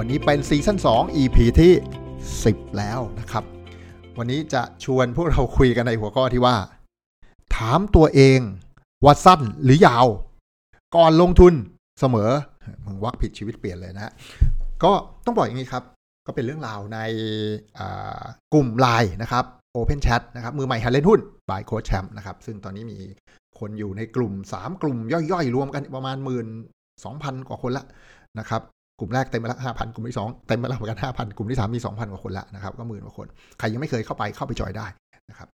วันนี้เป็นซีซั่น2 EP ที่ 10 แล้วนะครับ วันนี้จะชวนพวกเราคุยกันในหัวข้อที่ว่า ถามตัวเองว่าสั้นหรือยาว ก่อนลงทุนเสมอมึงวักผิดชีวิตเปลี่ยนเลยนะฮะก็ต้องบอกอย่างนี้ครับ ก็เป็นเรื่องราวในกลุ่มไลน์นะครับ Open Chat นะครับ มือใหม่หัดเล่นหุ้น by Coach Champ นะครับ ซึ่งตอนนี้มีคนอยู่ในกลุ่ม 3 กลุ่มย่อยๆ รวมกันประมาณ1 2 0 0 0กว่าคนละนะครับ กลุ่มแรกเต็มไปละ5,000กลุ่มที่2เต็มไปล้วเหมือนกัน5,000กลุ่มที่3มี2,000กว่าคนละนะครับก็หมื่นกว่าคน ใครยังไม่เคยเข้าไปเข้าไปจอยได้นะครับ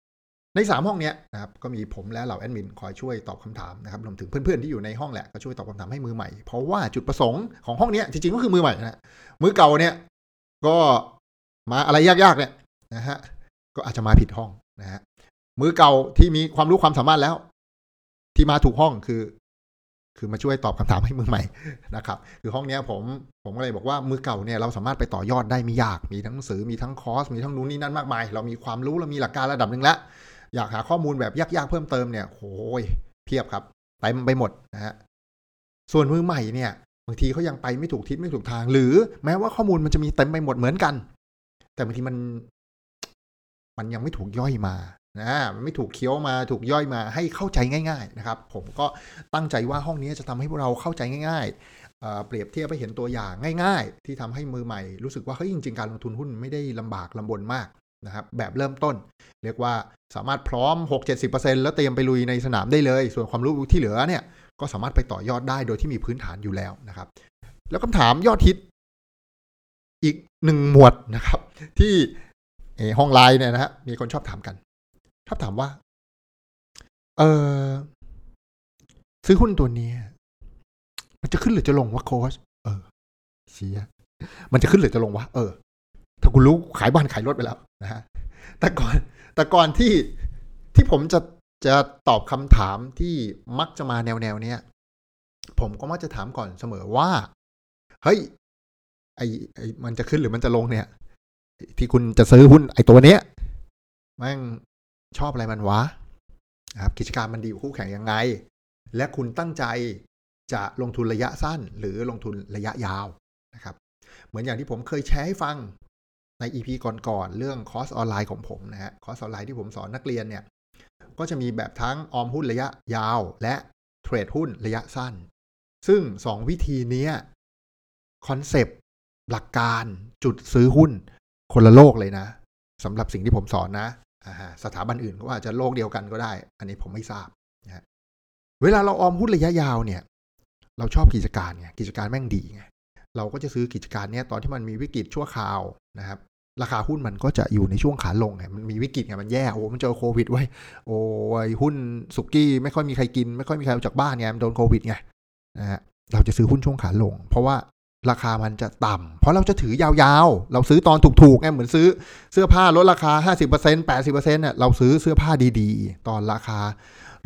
ใน 3 ห้องเนี้ยนะครับก็มีผมและเหล่าแอดมินคอยช่วยตอบคำถามนะครับรวมถึงเพื่อนๆที่อยู่ในห้องแหละก็ช่วยตอบคำถามให้มือใหม่ เพราะว่าจุดประสงค์ของห้องเนี้ยจริงๆก็คือมือใหม่นะมือเก่าเนี่ยก็มาอะไรยากๆเนี่ยนะฮะก็อาจจะมาผิดห้องนะฮะมือเก่าที่มีความรู้ความสามารถแล้ว ที่มาถูกห้องคือ คือมาช่วยตอบคำถามให้มือใหม่นะครับ คือห้องเนี้ยผมผมก็เลยบอกว่ามือเก่าเนี่ยเราสามารถไปต่อยอดได้ไม่ยาก มีทั้งหนังสือมีทั้งคอร์สมีทั้งนู้นนี่นั่นมากมาย เรามีความรู้เรามีหลักการระดับหนึ่งแล้ว อยากหาข้อมูลแบบยากๆเพิ่มเติมเนี่ยโอ้ยเพียบครับเต็มไปหมดนะฮะส่วนมือใหม่เนี่ยบางทีเขายังไปไม่ถูกทิศไม่ถูกทาง หรือแม้ว่าข้อมูลมันจะมีเต็มไปหมดเหมือนกัน แต่บางทีมัน มันยังไม่ถูกย่อยมา นะมันไม่ถูกเคี้ยวมาถูกย่อยมาให้เข้าใจง่าย ๆ นะครับ ผมก็ตั้งใจว่าห้องนี้จะทำให้พวกเราเข้าใจง่ายๆเเปรียบเทียบไปเห็นตัวอย่างง่าย ๆ ที่ทำให้มือใหม่รู้สึกว่าเฮ้ยจริงๆการลงทุนหุ้นไม่ได้ลำบากลำบนมากนะครับแบบเริ่มต้น เรียกว่าสามารถพร้อม 6-70%แล้วเตรียมไปลุยในสนามได้เลย ส่วนความรู้ที่เหลือเนี่ยก็สามารถไปต่อยอดได้โดยที่มีพื้นฐานอยู่แล้วนะครับ แล้วคำถามยอดฮิตอีกหนึ่งหมวดนะครับ ที่ห้องไลน์เนี่ยนะฮะมีคนชอบถามกัน ชอบถามว่า เออซื้อหุ้นตัวนี้ มันจะขึ้นหรือจะลงวะโค้ชเออเชียมันจะขึ้นหรือจะลงวะเออ ถ้าคุณรู้ขายบ้านขายรถไปแล้วนะฮะแต่ก่อนแต่ก่อนที่ที่ผมจะจะตอบคำถามที่มักจะมาแนวแนวเนี้ยผมก็มักจะถามก่อนเสมอว่า เฮ้ยไอไอมันจะขึ้นหรือมันจะลงเนี่ย ที่คุณจะซื้อหุ้นไอตัวเนี้ยแม่ง ชอบอะไรมันวะนะครับกิจการมันดีกว่าคู่แข่งยังไง และคุณตั้งใจจะลงทุนระยะสั้น หรือลงทุนระยะยาวนะครับ เหมือนอย่างที่ผมเคยแชร์ให้ฟังใน EP ก่อนๆเรื่องคอร์สออนไลน์ของผมนะฮะคอร์สออนไลน์ที่ผมสอนนักเรียนเนี่ยก็จะมีแบบทั้งออมหุ้นระยะยาว และเทรดหุ้นระยะสั้น ซึ่ง 2 วิธีนี้ concept หลักการจุดซื้อหุ้นคนละโลกเลยนะสำหรับสิ่งที่ผมสอนนะ สถาบันอื่นก็อาจจะโลกเดียวกันก็ได้ อันนี้ผมไม่ทราบนะเวลาเราออมหุ้นระยะยาวเนี่ย เราชอบกิจการไงกิจการแม่งดีไงเราก็จะซื้อกิจการเนี้ยตอนที่มันมีวิกฤตชั่วคราวนะครับ ราคาหุ้นมันก็จะอยู่ในช่วงขาลงไงมันมีวิกฤตไงมันแย่โอ้มันเจอโควิดไว้โอ้ยหุ้นสุกี้ไม่ค่อยมีใครกิน ไม่ค่อยมีใครออกจากบ้านไงมันโดนโควิดไงนะฮะเราจะซื้อหุ้นช่วงขาลง เพราะว่า ราคามันจะต่ำเพราะเราจะถือยาวๆ เราซื้อตอนถูกๆไงเหมือนซื้อเสื้อผ้าลดราคา 50% 80%เนี่ยเราซื้อเสื้อผ้าดีๆ ตอนราคา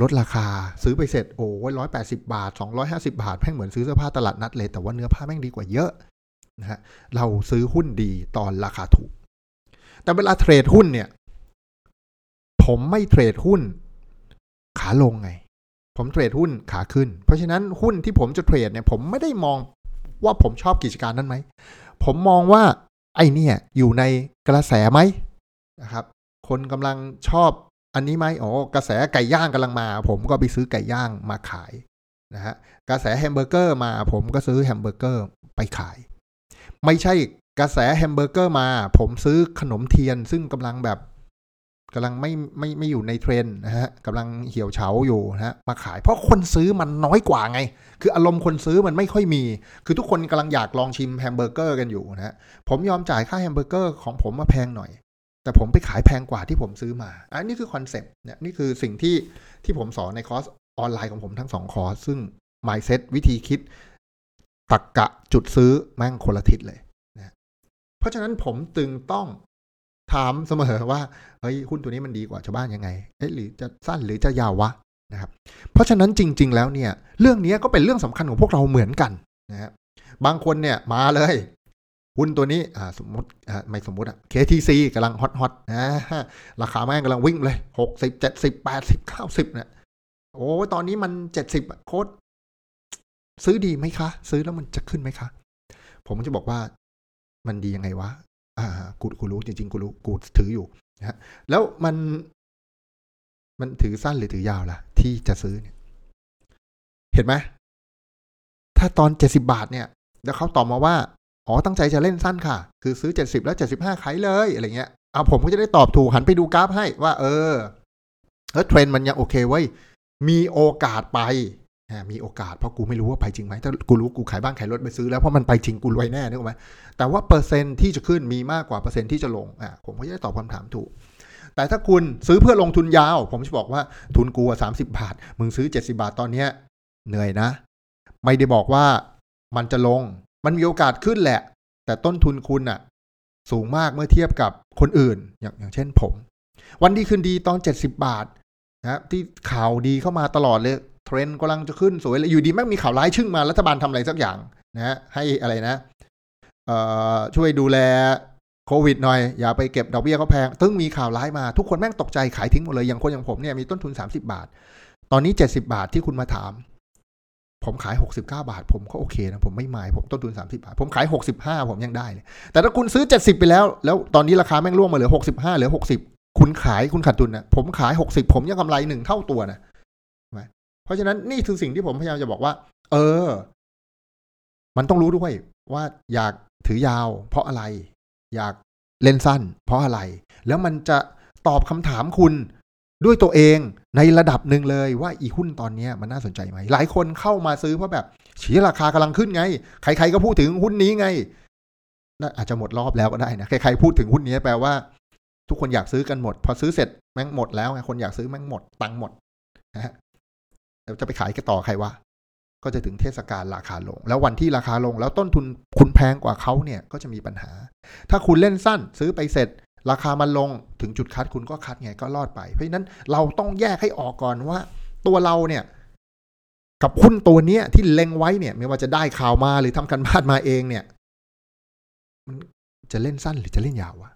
ลดราคาซื้อไปเสร็จโอ้ยร้อยแปดสิบาท 250 บาทแม่งเหมือนซื้อเสื้อผ้าตลาดนัดเลย แต่ว่าเนื้อผ้าแม่งดีกว่าเยอะนะฮะเราซื้อหุ้นดีตอนราคาถูก แต่เวลาเทรดหุ้นเนี่ย ผมไม่เทรดหุ้น ขาลงไง ผมเทรดหุ้นขาขึ้น เพราะฉะนั้นหุ้นที่ผมจะเทรดเนี่ย ผมไม่ได้มอง ว่าผมชอบกิจการนั้นไหม ผมมองว่าไอเนี่ยอยู่ในกระแสไหมนะครับ คนกำลังชอบอันนี้ไหมอ๋อกระแสไก่ย่างกำลังมา ผมก็ไปซื้อไก่ย่างมาขายนะฮะกระแสแฮมเบอร์เกอร์มา ผมก็ซื้อแฮมเบอร์เกอร์ไปขาย ไม่ใช่กระแสแฮมเบอร์เกอร์มา ผมซื้อขนมเทียนซึ่งกำลังแบบ กำลังไม่ไม่ไม่อยู่ในเทรนนะฮะกำลังเหี่ยวเฉาอยู่นะฮะมาขาย เพราะคนซื้อมันน้อยกว่าไง คืออารมณ์คนซื้อมันไม่ค่อยมี คือทุกคนกำลังอยากลองชิมแฮมเบอร์เกอร์กันอยู่นะฮะผมยอมจ่ายค่าแฮมเบอร์เกอร์ของผมมาแพงหน่อย แต่ผมไปขายแพงกว่าที่ผมซื้อมา อันนี้คือ concept เนี่ยนี่คือสิ่งที่ที่ผมสอนในคอร์สออนไลน์ของผมทั้งสองคอร์สซึ่ง mindset วิธีคิดตรรกะจุดซื้อแม่งคนละทิศเลยนะเพราะฉะนั้นผมจึงต้อง ถามเสมอว่าเฮ้ยหุ้นตัวนี้มันดีกว่าชาวบ้านยังไงเอ๊ะหรือจะสั้นหรือจะยาววะนะครับ เพราะฉะนั้นจริง ๆ แล้วเนี่ย เรื่องนี้ก็เป็นเรื่องสำคัญของพวกเราเหมือนกันนะครับบางคนเนี่ยมาเลยหุ้นตัวนี้อ่าสมมติอ่าไม่สมมติอะ KTC กำลัง hot hot นะราคาแม่งกำลังวิ่งเลยหกสิบเจ็ดสิบแปดสิบเก้าสิบเนี่ยโอ้ตอนนี้มันเจ็ดสิบโค้ดซื้อดีไหมคะ ซื้อแล้วมันจะขึ้นไหมคะ ผมจะบอกว่ามันดียังไงวะ อ่ากูกูรู้จริงๆกูรู้กูถืออยู่นะฮะแล้วมันมันถือสั้นหรือถือยาวล่ะ ที่จะซื้อเนี่ย เห็นไหมถ้าตอนเจ็ดสิบาทเนี่ย แล้วเขาตอบมาว่า อ๋อตั้งใจจะเล่นสั้นค่ะ คือซื้อเจ็ดสิบแล้วเจ็ดสิบห้าขายเลยอะไรเงี้ยเอาผมก็จะได้ตอบถูกหันไปดูกราฟให้ว่า เออแล้วเทรนด์มันยังโอเคไว้ มีโอกาสไป มีโอกาสเพราะกูไม่รู้ว่าไปจริงไหมถ้ากูรู้กูขายบ้านขายรถไปซื้อแล้วเพราะมันไปจริงกูรวยแน่นึกไหมแต่ว่าเปอร์เซ็นที่จะขึ้นมีมากกว่าเปอร์เซ็นที่จะลงอะผมก็จะตอบคำถามถูก แต่ถ้าคุณซื้อเพื่อลงทุนยาว ผมจะบอกว่าทุนกูสามสิบาท มึงซื้อเจ็ดสิบาทตอนเนี้ยเหนื่อยนะ ไม่ได้บอกว่ามันจะลง มันมีโอกาสขึ้นแหละ แต่ต้นทุนคุณอะ สูงมากเมื่อเทียบกับคนอื่น อย่างอย่างเช่นผม วันดีคืนดีตอนเจ็ดสิบาทนะที่ข่าวดีเข้ามาตลอดเลย รนด์กำลังจะขึ้นสวยเลยอยู่ดีแม่งมีข่าวร้ายชึ่งมารัฐบาลทำอะไรสักอย่างนะฮะให้อะไรนะเอ่อช่วยดูแลโควิดหน่อย อย่าไปเก็บดอกเบี้ยเขาแพงตึ้งมีข่าวร้ายมาทุกคนแม่งตกใจขายทิ้งหมดเลยอย่างคนอย่างผมเนี่ยมีต้นทุน 30 บาท ตอนนี้ 70 บาทที่คุณมาถาม ผมขาย 69 บาท ผมก็โอเคนะ ผมไม่หมายผมต้นทุน 30 บาท ผมขาย 65 ผมยังได้เลย แต่ถ้าคุณซื้อ 70 ไปแล้ว แล้วตอนนี้ราคาแม่งร่วงมาเหลือ 65เหลือ 60 คุณขายคุณขาดทุนนะผมขาย 60 ผมยังกำไรหนึ่งเท่าตัวนะ เพราะฉะนั้นนี่คือสิ่งที่ผมพยายามจะบอกว่า เออ มันต้องรู้ด้วยว่าอยากถือยาว เพราะอะไร อยากเล่นสั้น เพราะอะไร แล้วมันจะตอบคำถามคุณด้วยตัวเองในระดับหนึ่งเลยว่าอีหุ้นตอนนี้มันน่าสนใจไหม หลายคนเข้ามาซื้อเพราะแบบฉีราคากำลังขึ้นไง ใคร ๆก็พูดถึงหุ้นนี้ไงน่าอาจจะหมดรอบแล้วก็ได้นะ ใครๆพูดถึงหุ้นนี้แปลว่า ทุกคนอยากซื้อกันหมด พอซื้อเสร็จแม่งหมดแล้วไงคนอยากซื้อแม่งหมดตังหมดนะฮะ แล้วจะไปขายกันต่อใครวะก็จะถึงเทศกาลราคาลง แล้ววันที่ราคาลง แล้วต้นทุนคุณแพงกว่าเขาเนี่ยก็จะมีปัญหา ถ้าคุณเล่นสั้นซื้อไปเสร็จ ราคามันลงถึงจุดคัดคุณก็คัดไงก็รอดไป เพราะฉะนั้นเราต้องแยกให้ออกก่อนว่า ตัวเราเนี่ย กับหุ้นตัวเนี้ยที่เล็งไว้เนี่ย ไม่ว่าจะได้ข่าวมาหรือทำกันบ้านมาเองเนี่ยมันจะเล่นสั้นหรือจะเล่นยาววะ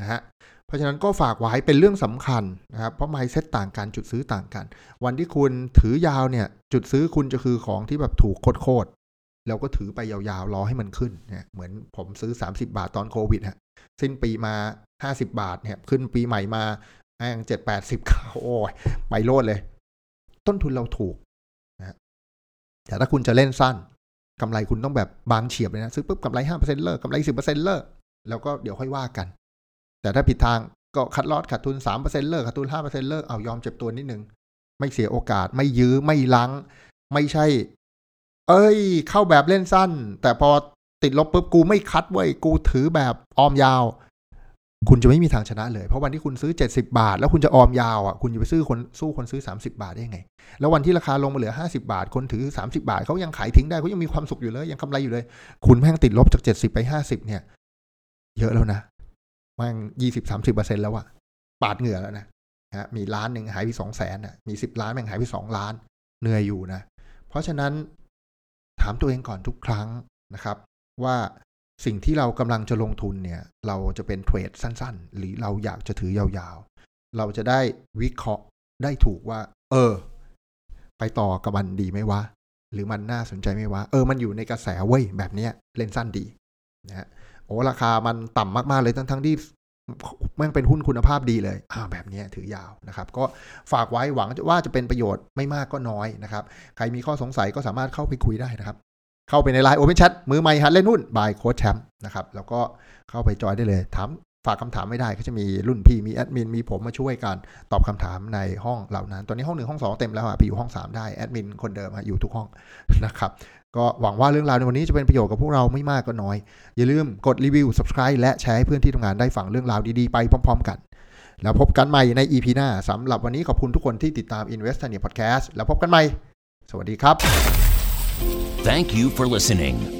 นะฮะ เพราะฉะนั้นก็ฝากไว้เป็นเรื่องสำคัญนะครับ เพราะไมเซตต่างกันจุดซื้อต่างกัน วันที่คุณถือยาวเนี่ย จุดซื้อคุณจะคือของที่แบบถูกโคตรแล้วก็ถือไปยาวๆรอให้มันขึ้นเนี่ยเหมือนผมซื้อ 30 บาทตอนโควิดฮะสิ้นปีมา 50 บาทเนี่ยขึ้นปีใหม่มาแองเจ็ดแปดสิบโอ้ยไปโลดเลย ต้นทุนเราถูกนะแต่ถ้าคุณจะเล่นสั้นกำไรคุณต้องแบบบางเฉียบเลยนะ ซื้อปุ๊บกำไรห้าเปอร์เซ็นต์เลิกกำไรสิบเปอร์เซ็นต์เลิกแล้วก็เดี๋ยวค่อยว่ากัน แต่ถ้าผิดทางก็คัดลอดขาดทุนสามเปอร์เซ็นเลิกขาดทุนห้าเปอร์เซ็นเลิกเอายอมเจ็บตัวนิดนึง ไม่เสียโอกาสไม่ยื้อไม่ลังไม่ใช่ เอ้ย เข้าแบบเล่นสั้น แต่พอติดลบปุ๊บกูไม่คัดไว้กูถือแบบออมยาว คุณจะไม่มีทางชนะเลย เพราะวันที่คุณซื้อเจ็ดสิบาท แล้วคุณจะออมยาวอะคุณจะไปซื้อคนสู้คนซื้อสามสิบาทได้ไง แล้ววันที่ราคาลงมาเหลือห้าสิบาท คนถือสามสิบาทเขายังขายทิ้งได้เขายังมีความสุขอยู่เลยยังกำไรอยู่เลย คุณแม่งติดลบจากเจ็ดสิบไปห้าสิบเนี่ย เยอะแล้วนะ ม่งยี่สิบสามสิบเปอร์เซ็นแล้วอะปาดเหงื่อแล้วนะฮะมีล้านหนึ่งหายไปสองแสนอะมีสิบล้านแม่งหายไปสองล้านเหนื่อยอยู่นะ เพราะฉะนั้นถามตัวเองก่อนทุกครั้งนะครับ ว่าสิ่งที่เรากำลังจะลงทุนเนี่ย เราจะเป็นเทรดสั้น ๆ หรือเราอยากจะถือยาวๆ เราจะได้วิเคราะห์ได้ถูกว่า เออ ไปต่อกับมันดีไหมวะ หรือมันน่าสนใจไหมวะ เออ มันอยู่ในกระแสเว้ยแบบเนี้ยเล่นสั้นดีนะฮะ โอ้ราคามันต่ำมากๆเลยทั้งๆที่มันเป็นหุ้นคุณภาพดีเลยอ่าแบบนี้ถือยาวนะครับ ก็ฝากไว้หวังว่าจะเป็นประโยชน์ไม่มากก็น้อยนะครับ ใครมีข้อสงสัยก็สามารถเข้าไปคุยได้นะครับ เข้าไปในไลน์โอเพนแชทมือใหม่หัดเล่นหุ้นบายโค้ชแชมป์นะครับ แล้วก็เข้าไปจอยได้เลย ถาม ฝากคำถามไม่ได้ก็จะมีรุ่นพี่มีแอดมินมีผมมาช่วยกันตอบคำถามในห้องเหล่านั้น ตอนนี้ห้องหนึ่งห้องสองเต็มแล้วอะไปอยู่ห้องสามได้แอดมินคนเดิมอยู่ทุกห้องนะครับก็หวังว่าเรื่องราวในวันนี้จะเป็นประโยชน์กับพวกเราไม่มากก็น้อย อย่าลืมกดรีวิว subscribe และแชร์ให้เพื่อนที่ทำงานได้ฟังเรื่องราวดีๆไปพร้อม ๆ กัน แล้วพบกันใหม่ใน EP หน้าสำหรับวันนี้ขอบคุณทุกคนที่ติดตาม Investania Podcast แล้วพบกันใหม่ สวัสดีครับ Thank you for listening.